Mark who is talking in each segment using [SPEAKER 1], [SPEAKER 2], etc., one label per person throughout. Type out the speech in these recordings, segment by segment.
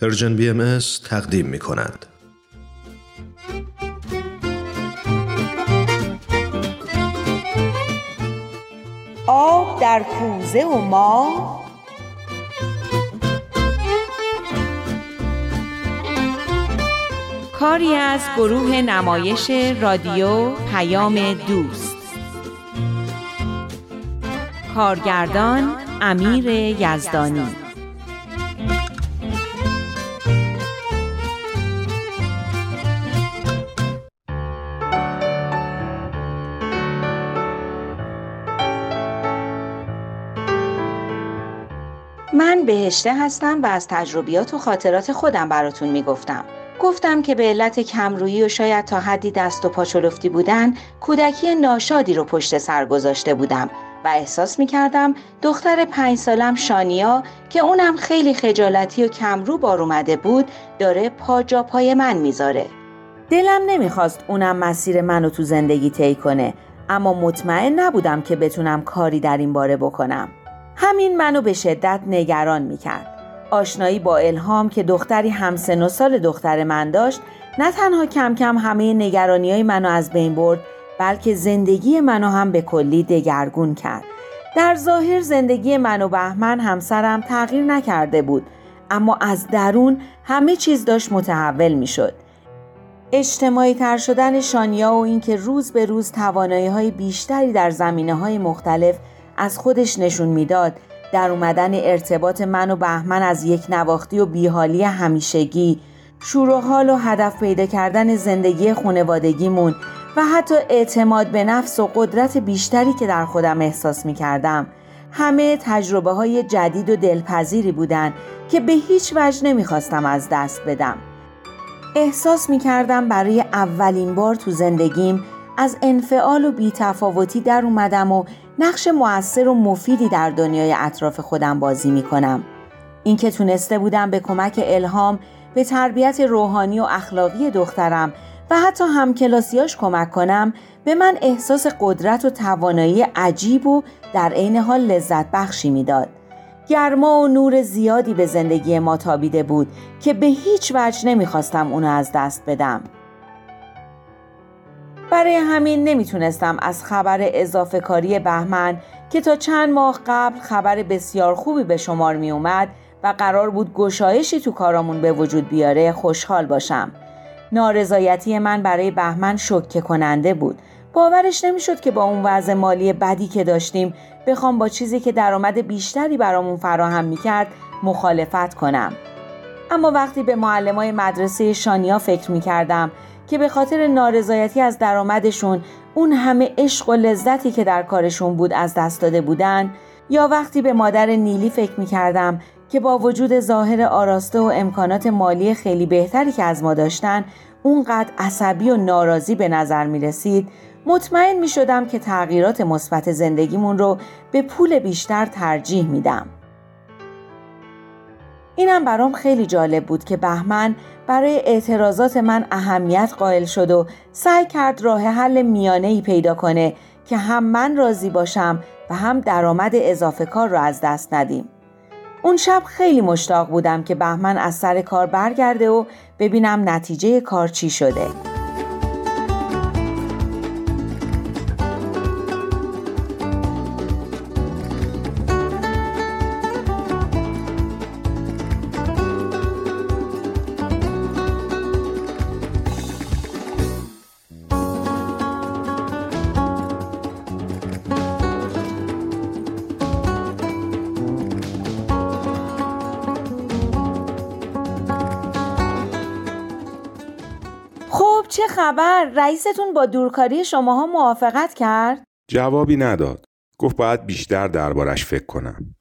[SPEAKER 1] پرژن بی ام تقدیم می کند.
[SPEAKER 2] آب در کوزه و ما. کاری از گروه نمایش رادیو پیام دوست. کارگردان امیر یزدانی. من بهشته هستم و از تجربیات و خاطرات خودم براتون می‌گفتم. گفتم که به علت کمرویی و شاید تا حدی دست و پاچلفتی بودن کودکی ناشادی رو پشت سر گذاشته بودم و احساس می کردم دختر پنج سالم شانیا که اونم خیلی خجالتی و کمرو بار اومده بود داره پا جا پای من می‌ذاره. دلم نمی‌خواست اونم مسیر منو تو زندگی طی کنه اما مطمئن نبودم که بتونم کاری در این باره بکنم. همین منو به شدت نگران می‌کرد. آشنایی با الهام که دختری همسن و سال دختر من داشت نه تنها کم کم همه نگرانی های منو از بین برد بلکه زندگی منو هم به کلی دگرگون کرد. در ظاهر زندگی من و بهمن همسرم تغییر نکرده بود اما از درون همه چیز داشت متحول می شد. اجتماعی تر شدن شانیا و اینکه روز به روز توانایی های بیشتری در زمینه های مختلف از خودش نشون می‌داد. در اومدن ارتباط من و بهمن از یک نواختی و بیحالی همیشگی شور و حال و هدف پیدا کردن زندگی خانوادگیمون و حتی اعتماد به نفس و قدرت بیشتری که در خودم احساس می کردم همه تجربه های جدید و دلپذیری بودن که به هیچ وجه نمی‌خواستم از دست بدم. احساس می کردم برای اولین بار تو زندگیم از انفعال و بیتفاوتی در اومدم و نقش موثر و مفیدی در دنیای اطراف خودم بازی می کنم. اینکه تونسته بودم به کمک الهام به تربیت روحانی و اخلاقی دخترم و حتی همکلاسیاش کمک کنم به من احساس قدرت و توانایی عجیب و در عین حال لذت بخشی می‌داد. گرما و نور زیادی به زندگی ما تابیده بود که به هیچ وجه نمی‌خواستم اونو از دست بدم. برای همین نمی‌تونستم از خبر اضافه کاری بهمن که تا چند ماه قبل خبر بسیار خوبی به شمار می اومد و قرار بود گشایشی تو کارامون به وجود بیاره خوشحال باشم. نارضایتی من برای بهمن شکه کننده بود. باورش نمی‌شد که با اون وضع مالی بدی که داشتیم بخوام با چیزی که درآمد بیشتری برامون فراهم می‌کرد مخالفت کنم. اما وقتی به معلمای مدرسه شانیا فکر می‌کردم که به خاطر نارضایتی از درآمدشون اون همه عشق و لذتی که در کارشون بود از دست داده بودن یا وقتی به مادر نیلی فکر می کردم که با وجود ظاهر آراسته و امکانات مالی خیلی بهتری که از ما داشتن اونقدر عصبی و ناراضی به نظر می رسید مطمئن می شدم که تغییرات مثبت زندگیمون رو به پول بیشتر ترجیح میدم. اینم برام خیلی جالب بود که بهمن برای اعتراضات من اهمیت قائل شد و سعی کرد راه حل میانه ای پیدا کنه که هم من راضی باشم و هم درآمد اضافه کار را از دست ندیم. اون شب خیلی مشتاق بودم که بهمن از سر کار برگرده و ببینم نتیجه کار چی شده. خبر؟ رئیستون با دورکاری شماها موافقت کرد؟
[SPEAKER 3] جوابی نداد. گفت باید بیشتر دربارش فکر کنم.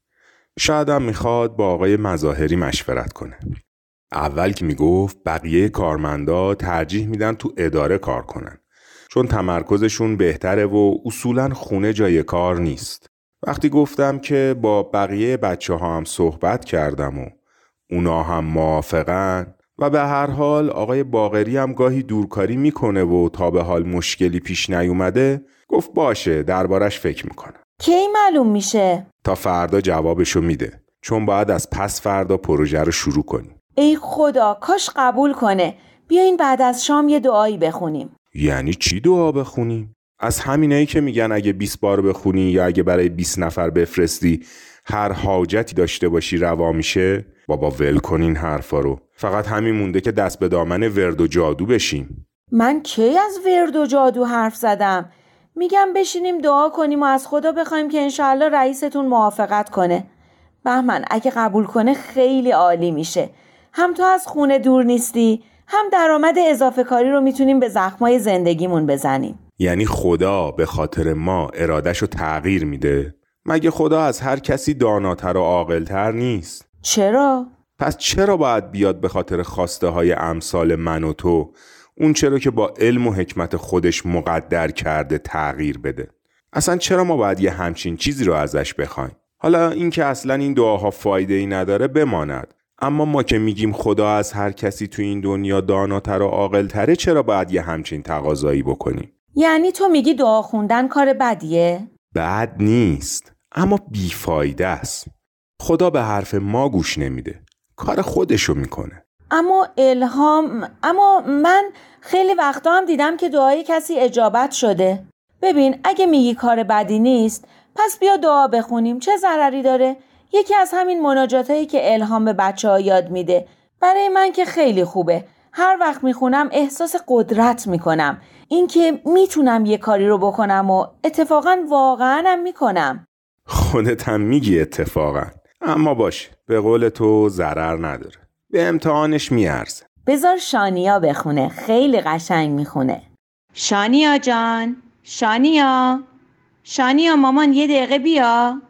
[SPEAKER 3] شایدم می‌خواد با آقای مظاهری مشورت کنه. اول که می‌گفت بقیه کارمندا ترجیح میدن تو اداره کار کنن. چون تمرکزشون بهتره و اصولا خونه جای کار نیست. وقتی گفتم که با بقیه بچه ها هم صحبت کردم و اونا هم موافقن و به هر حال آقای باغری هم گاهی دورکاری می‌کنه و تا به حال مشکلی پیش نیومده گفت باشه دربارش فکر می‌کنه
[SPEAKER 2] کی معلوم میشه؟
[SPEAKER 3] تا فردا جوابشو میده. چون باید از پس فردا پروژه رو شروع کنیم.
[SPEAKER 2] ای خدا کاش قبول کنه. بیاین بعد از شام یه دعایی بخونیم.
[SPEAKER 3] یعنی چی دعا بخونیم؟ از همینایی که میگن اگه 20 بار بخونی یا اگه برای 20 نفر بفرستی هر حاجتی داشته باشی روا میشه بابا ول کنین حرفا رو. فقط همین مونده که دست به دامن ورد و جادو بشیم.
[SPEAKER 2] من کی از ورد و جادو حرف زدم؟ میگم بشینیم دعا کنیم و از خدا بخوایم که انشاءالله رئیستون موافقت کنه. بهمن اگه قبول کنه خیلی عالی میشه. هم تو از خونه دور نیستی هم درآمد اضافه کاری رو می‌تونیم به زخمای زندگیمون بزنیم.
[SPEAKER 3] یعنی خدا به خاطر ما ارادش رو تغییر میده؟ مگه خدا از هر کسی داناتر و عاقلتر نیست؟
[SPEAKER 2] چرا؟
[SPEAKER 3] پس چرا باید بیاد به خاطر خواسته های امثال من و تو؟ اون چرا که با علم و حکمت خودش مقدر کرده تغییر بده؟ اصلا چرا ما باید یه همچین چیزی رو ازش بخوایم؟ حالا اینکه اصلا این دعاها فایده ای نداره بماند. اما ما که میگیم خدا از هر کسی تو این دنیا داناتر و عاقلتره چرا باید یه همچین تقاضایی بکنیم؟
[SPEAKER 2] یعنی تو میگی دعا خوندن کار بدیه؟
[SPEAKER 3] بد نیست. اما بیفایده است. خدا به حرف ما گوش نمیده. کار خودشو می‌کنه.
[SPEAKER 2] اما الهام اما من خیلی وقتا هم دیدم که دعای کسی اجابت شده. ببین اگه میگی کار بدی نیست پس بیا دعا بخونیم. چه ضرری داره؟ یکی از همین مناجاتایی که الهام به بچه ها یاد میده. برای من که خیلی خوبه. هر وقت می‌خونم احساس قدرت می‌کنم. اینکه می‌تونم یه کاری رو بکنم و اتفاقا واقعا هم می‌کنم.
[SPEAKER 3] خودت هم میگی اتفاقا. اما باش به قول تو ضرر نداره. به امتحانش میارزه.
[SPEAKER 2] بذار شانیا بخونه. خیلی قشنگ می‌خونه. شانیا جان شانیا. شانیا مامان یه دقیقه بیا.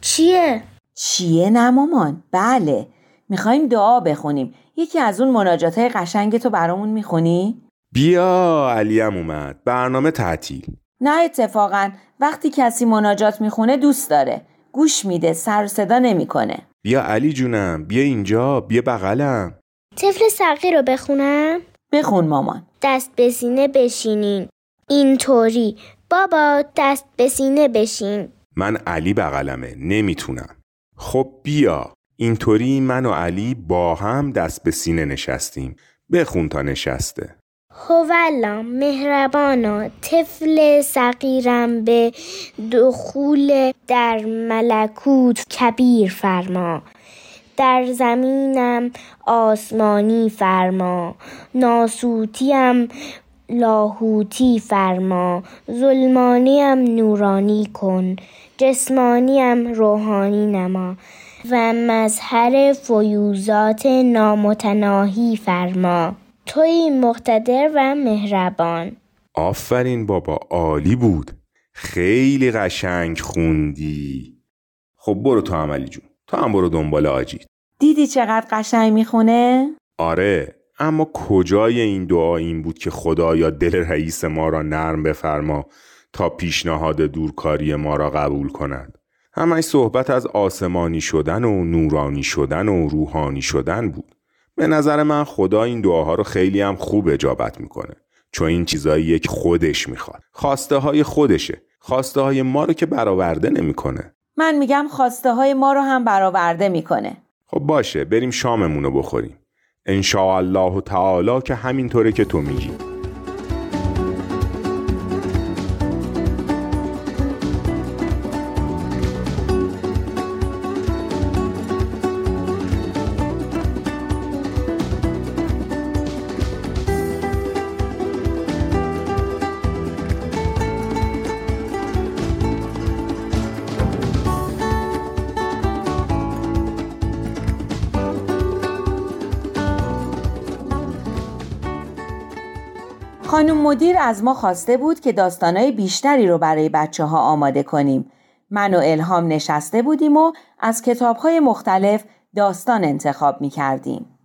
[SPEAKER 4] چیه؟
[SPEAKER 2] چیه نه مامان؟ بله. می‌خوایم دعا بخونیم. یکی از اون مناجات های قشنگ تو برامون می‌خونی؟
[SPEAKER 3] بیا علیم اومد. برنامه تعطیل.
[SPEAKER 2] نه اتفاقا. وقتی کسی مناجات می‌خونه دوست داره. گوش میده سر صدا نمی‌کنه.
[SPEAKER 3] بیا علی جونم بیا اینجا بیا بغلم.
[SPEAKER 4] طفل سقی رو بخونم؟
[SPEAKER 2] بخون مامان.
[SPEAKER 4] دست به سینه بشینین. اینطوری. بابا دست به سینه بشین.
[SPEAKER 3] من علی بغلمه نمی‌تونم. خب بیا. اینطوری من و علی با هم دست به سینه نشستیم. بخون تا نشسته.
[SPEAKER 4] هولا مهربانا طفل صغیرم به دخول در ملکوت کبیر فرما. در زمینم آسمانی فرما. ناسوتیم لاهوتی فرما. ظلمانیم نورانی کن. جسمانیم روحانی نما. و مظهر فیوزات نامتناهی فرما. توی مقتدر و مهربان.
[SPEAKER 3] آفرین بابا عالی بود. خیلی قشنگ خوندی. خب برو تو عملی جون. تو هم برو دنبال آجید
[SPEAKER 2] دیدی چقدر قشنگ می‌خونه؟
[SPEAKER 3] آره اما کجای این دعا این بود که خدایا دل رئیس ما را نرم بفرما تا پیشنهاد دورکاری ما را قبول کند؟ همش صحبت از آسمانی شدن و نورانی شدن و روحانی شدن بود. به نظر من خدا این دعاها رو خیلی هم خوب اجابت می‌کنه. چون این چیزایی که خودش می‌خواد. خواسته های خودشه. خواسته های ما رو که برآورده نمی‌کنه.
[SPEAKER 2] من میگم خواسته های ما رو هم برآورده می‌کنه.
[SPEAKER 3] خب باشه بریم شاممون رو بخوریم. ان الله تعالی که همینطوره که تو میگی.
[SPEAKER 2] مدیر از ما خواسته بود که داستانهای بیشتری رو برای بچه ها آماده کنیم. من و الهام نشسته بودیم و از کتابهای مختلف داستان انتخاب می کردیم.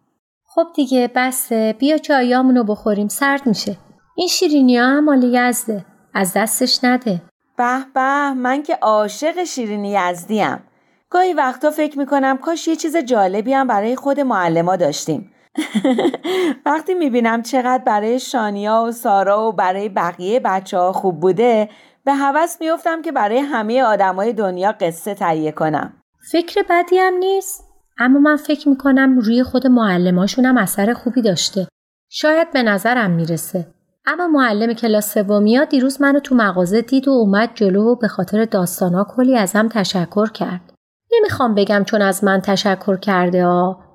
[SPEAKER 5] خب دیگه بسه بیا چایامونو بخوریم سرد میشه. این شیرینی ها هم مال یزده. از دستش نده.
[SPEAKER 2] به به من که عاشق شیرینی یزدیم. گاهی وقتا فکر می‌کنم کاش یه چیز جالبی هم برای خود معلما داشتیم. وقتی می‌بینم چقدر برای شانیا و سارا و برای بقیه بچه ها خوب بوده به هوس میفتم که برای همه آدمای دنیا قصه تهیه کنم
[SPEAKER 5] فکر بدی هم نیست اما من فکر می‌کنم روی خود معلماشونم اثر خوبی داشته. شاید به نظرم می‌رسه. اما معلم کلاس سومیا دیروز منو تو مغازه دید و اومد جلو و به خاطر داستانا کلی ازم تشکر کرد. نمی‌خوام بگم چون از من تشکر کرده ها.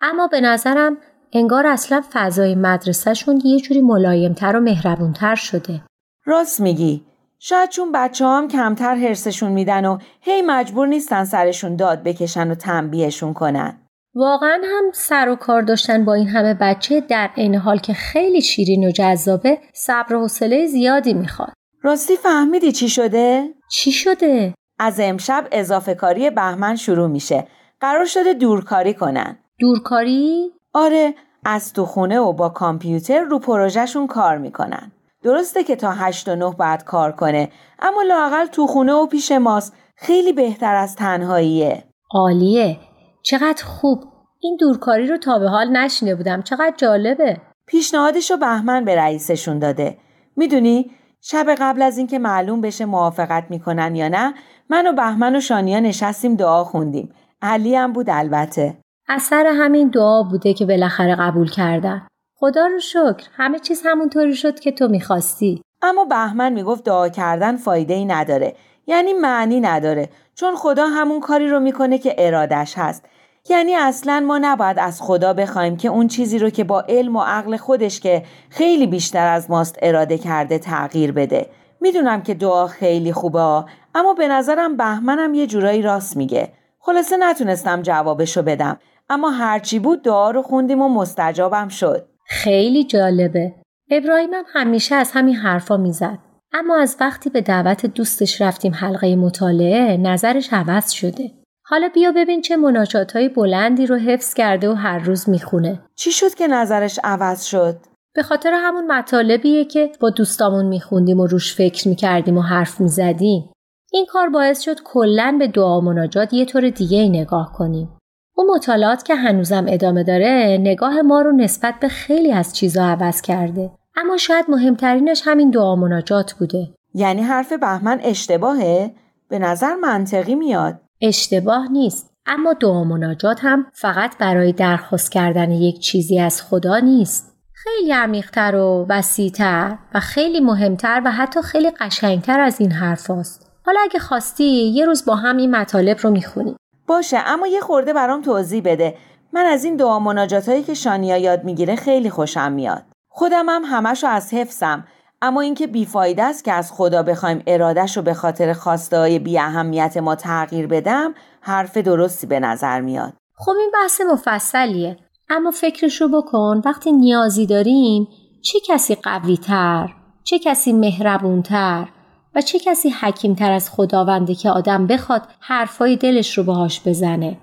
[SPEAKER 5] اما به نظرم انگار اصلا فضای مدرسهشون یه جوری ملایمتر و مهربونتر شده.
[SPEAKER 2] راست میگی. شاید چون بچه هم کمتر حرسشون میدن و هی مجبور نیستن سرشون داد بکشن و تنبیهشون کنن.
[SPEAKER 5] واقعا هم سر و کار داشتن با این همه بچه در این حال که خیلی شیرین و جذابه صبر و حوصله زیادی می‌خواد.
[SPEAKER 2] راستی فهمیدی چی شده؟
[SPEAKER 5] چی شده؟
[SPEAKER 2] از امشب اضافه کاری بهمن شروع میشه. قرار شده دورکاری کنن.
[SPEAKER 5] دورکاری؟
[SPEAKER 2] آره از تو خونه و با کامپیوتر رو پروژهشون کار می‌کنن. درسته که تا هشت و نه باید کار کنه اما لاقل تو خونه و پیش ماست خیلی بهتر از تنهاییه.
[SPEAKER 5] عالیه. چقدر خوب. این دورکاری رو تا به حال نشینه بودم. چقدر جالبه.
[SPEAKER 2] پیشنهادش رو بهمن به رئیسشون داده. می‌دونی شب قبل از اینکه معلوم بشه موافقت می‌کنن یا نه من و بهمن و شانیا نشستیم دعا خوندیم. علی هم بود البته.
[SPEAKER 5] اثر همین دعا بوده که بالاخره قبول کردن. خدا رو شکر همه چیز همونطوری شد که تو می‌خواستی.
[SPEAKER 2] اما بهمن می‌گفت دعا کردن فایده ای نداره. یعنی معنی نداره چون خدا همون کاری رو می‌کنه که ارادش هست. یعنی اصلا ما نباید از خدا بخوایم که اون چیزی رو که با علم و عقل خودش که خیلی بیشتر از ماست اراده کرده تغییر بده. می‌دونم که دعا خیلی خوبه اما به نظرم بهمنم یه جورایی راست میگه. خلاصه نتونستم جوابشو بدم اما هرچی بود دعا رو خوندیم و مستجابم شد.
[SPEAKER 5] خیلی جالبه. ابراهیمم همیشه از همین حرفا می‌زد. اما از وقتی به دعوت دوستش رفتیم حلقه مطالعه نظرش عوض شده. حالا بیا ببین چه مناجات های بلندی رو حفظ کرده و هر روز می‌خونه.
[SPEAKER 2] چی شد که نظرش عوض شد؟
[SPEAKER 5] به خاطر همون مطالبیه که با دوستامون میخوندیم و روش فکر می‌کردیم و حرف می‌زدیم. این کار باعث شد کلا به دعا و مناجات یه طور دیگه ای نگاه کنیم. اون مطالعات که هنوزم ادامه داره نگاه ما رو نسبت به خیلی از چیزا عوض کرده. اما شاید مهمترینش همین دعا مناجات بوده.
[SPEAKER 2] یعنی حرف بهمن اشتباهه؟ به نظر منطقی میاد.
[SPEAKER 5] اشتباه نیست. اما دعا مناجات هم فقط برای درخواست کردن یک چیزی از خدا نیست. خیلی عمیقتر و وسیعتر و خیلی مهمتر و حتی خیلی قشنگتر از این حرف هست. حالا اگه خواستی یه روز با هم این مطالب رو می‌خونیم.
[SPEAKER 2] باشه اما یه خورده برام توضیح بده. من از این دعا مناجات هایی که شانیا یاد می‌گیره خیلی خوشم میاد. خودم هم همشو از حفظم اما اینکه بیفایده است که از خدا بخوایم ارادش رو به خاطر خواسته های بی اهمیت ما تغییر بدم حرف درستی به نظر میاد.
[SPEAKER 5] خب این بحث مفصلیه اما فکرش رو بکن وقتی نیازی داریم چه کسی قوی تر، چه کسی مهربون تر و چه کسی حکیمتر از خداونده که آدم بخواد حرفای دلش رو باهاش بزنه.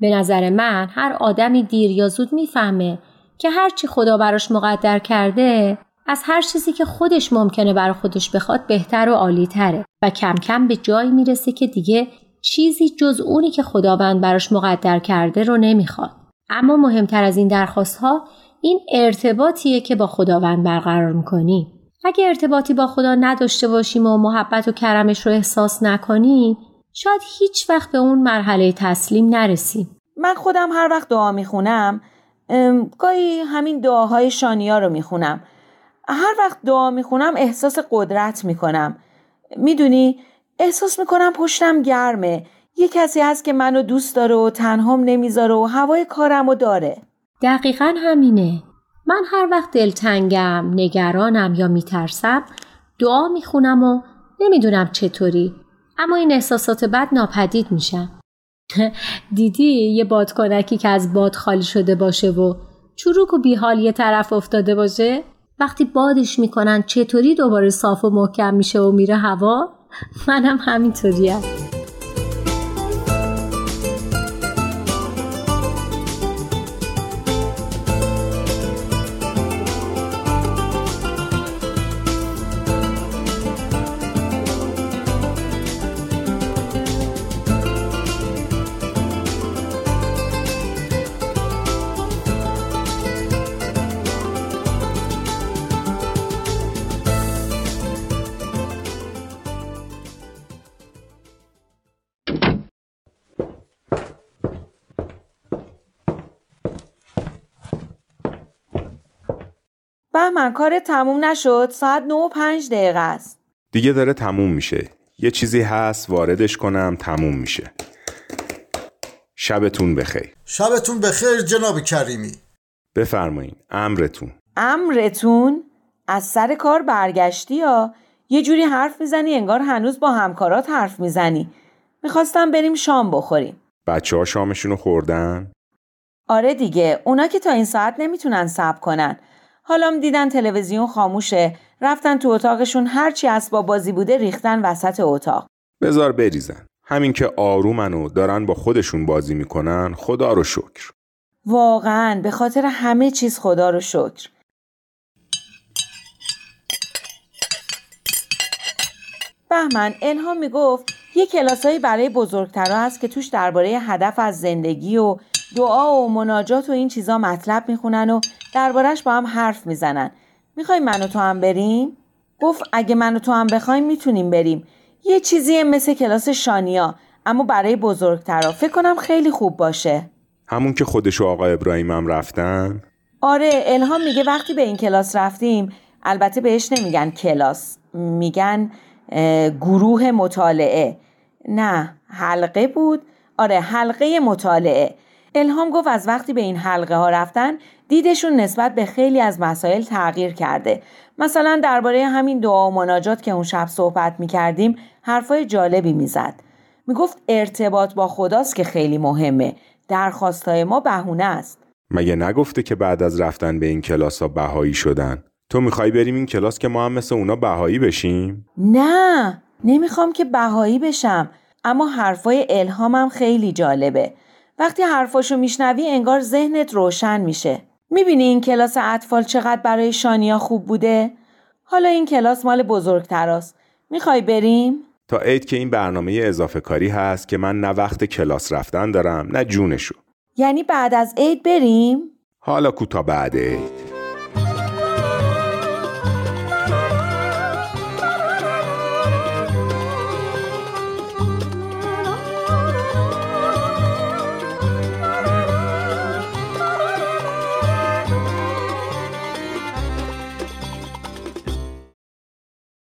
[SPEAKER 5] به نظر من هر آدمی دیر یا زود می‌فهمه که هرچی خدا براش مقدر کرده از هر چیزی که خودش ممکنه برای خودش بخواد بهتر و عالی تره و کم کم به جایی می‌رسه که دیگه چیزی جز اونی که خداوند براش مقدر کرده رو نمی‌خواد. اما مهمتر از این درخواست ها این ارتباطیه که با خداوند برقرار می‌کنیم. اگه ارتباطی با خدا نداشته باشیم و محبت و کرمش رو احساس نکنیم شاید هیچ وقت به اون مرحله تسلیم نرسیم.
[SPEAKER 2] من خودم هر وقت دعا می‌خونم گاهی همین دعاهای شانیا رو می‌خونم. هر وقت دعا می‌خونم احساس قدرت می‌کنم. می‌دونی؟ احساس می‌کنم پشتم گرمه. یه کسی هست که منو دوست داره و تنهام نمی‌ذاره و هوای کارمو داره.
[SPEAKER 5] دقیقا همینه. من هر وقت دلتنگم نگرانم یا میترسم دعا می‌خونم و نمی‌دونم چطوری. اما این احساسات بد ناپدید میشم. دیدی یه بادکنکی که از باد خالی شده باشه و چروک و بیحال یه طرف افتاده باشه؟ وقتی بادش می‌کنن چطوری دوباره صاف و محکم میشه و میره هوا؟ منم همینطوریم
[SPEAKER 2] بهمن کار تموم نشد؟ ساعت 9 و 5 دقیقه است.
[SPEAKER 3] دیگه داره تموم میشه. یه چیزی هست واردش کنم تموم میشه. شبتون بخیر.
[SPEAKER 6] شبتون بخیر جناب کریمی.
[SPEAKER 3] بفرمایین امرتون.
[SPEAKER 2] امرتون؟ از سر کار برگشتی یا؟ یه جوری حرف می‌زنی انگار هنوز با همکارات حرف می‌زنی. می‌خواستم بریم شام بخوریم.
[SPEAKER 3] بچه ها شامشون رو خوردن؟
[SPEAKER 2] آره دیگه اونا که تا این ساعت نمی‌تونن صبر کنن. حالا دیدن تلویزیون خاموشه. رفتن تو اتاقشون هرچی اسباب بازی بوده ریختن وسط اتاق.
[SPEAKER 3] بزار بریزن. همین که آرومن و دارن با خودشون بازی می‌کنن خدا رو شکر.
[SPEAKER 2] واقعا به خاطر همه چیز خدا رو شکر. بهمن الهام می‌گفت یه کلاسایی برای بزرگترها هست که توش درباره هدف از زندگی و دعا و مناجات و این چیزا مطلب می‌خونن و دربارهش با هم حرف می‌زنن. می‌خوای من و تو هم بریم؟ گفت اگه من و تو هم بخوایم می‌تونیم بریم. یه چیزی مثل کلاس شانیا اما برای بزرگترها فکر کنم خیلی خوب باشه.
[SPEAKER 3] همون که خودش و آقا ابراهیم هم رفتن؟
[SPEAKER 2] آره الهام میگه وقتی به این کلاس رفتیم البته بهش نمیگن کلاس میگن گروه مطالعه. نه حلقه بود. آره حلقه مطالعه. الهام گفت از وقتی به این حلقه ها رفتن دیدشون نسبت به خیلی از مسائل تغییر کرده. مثلا درباره همین دعا و مناجات که اون شب صحبت می کردیم حرفای جالبی می‌زد. می‌گفت ارتباط با خداست که خیلی مهمه. درخواستای ما بهونه است.
[SPEAKER 3] مگه نگفته که بعد از رفتن به این کلاس ها بهایی شدن؟ تو می‌خوای بریم این کلاس که ما هم مثل اونا بهایی بشیم؟
[SPEAKER 2] نه نمی‌خوام که بهایی بشم. اما حرفای الهامم خیلی جالبه. وقتی حرفاشو میشنوی انگار ذهنت روشن میشه. می‌بینی این کلاس اطفال چقدر برای شانیا خوب بوده؟ حالا این کلاس مال بزرگتراست. می‌خوای بریم؟
[SPEAKER 3] تا عید که این برنامه اضافه کاری هست که من نه وقت کلاس رفتن دارم نه جونشو.
[SPEAKER 2] یعنی بعد از عید بریم؟
[SPEAKER 3] حالا کوتا بعد عید.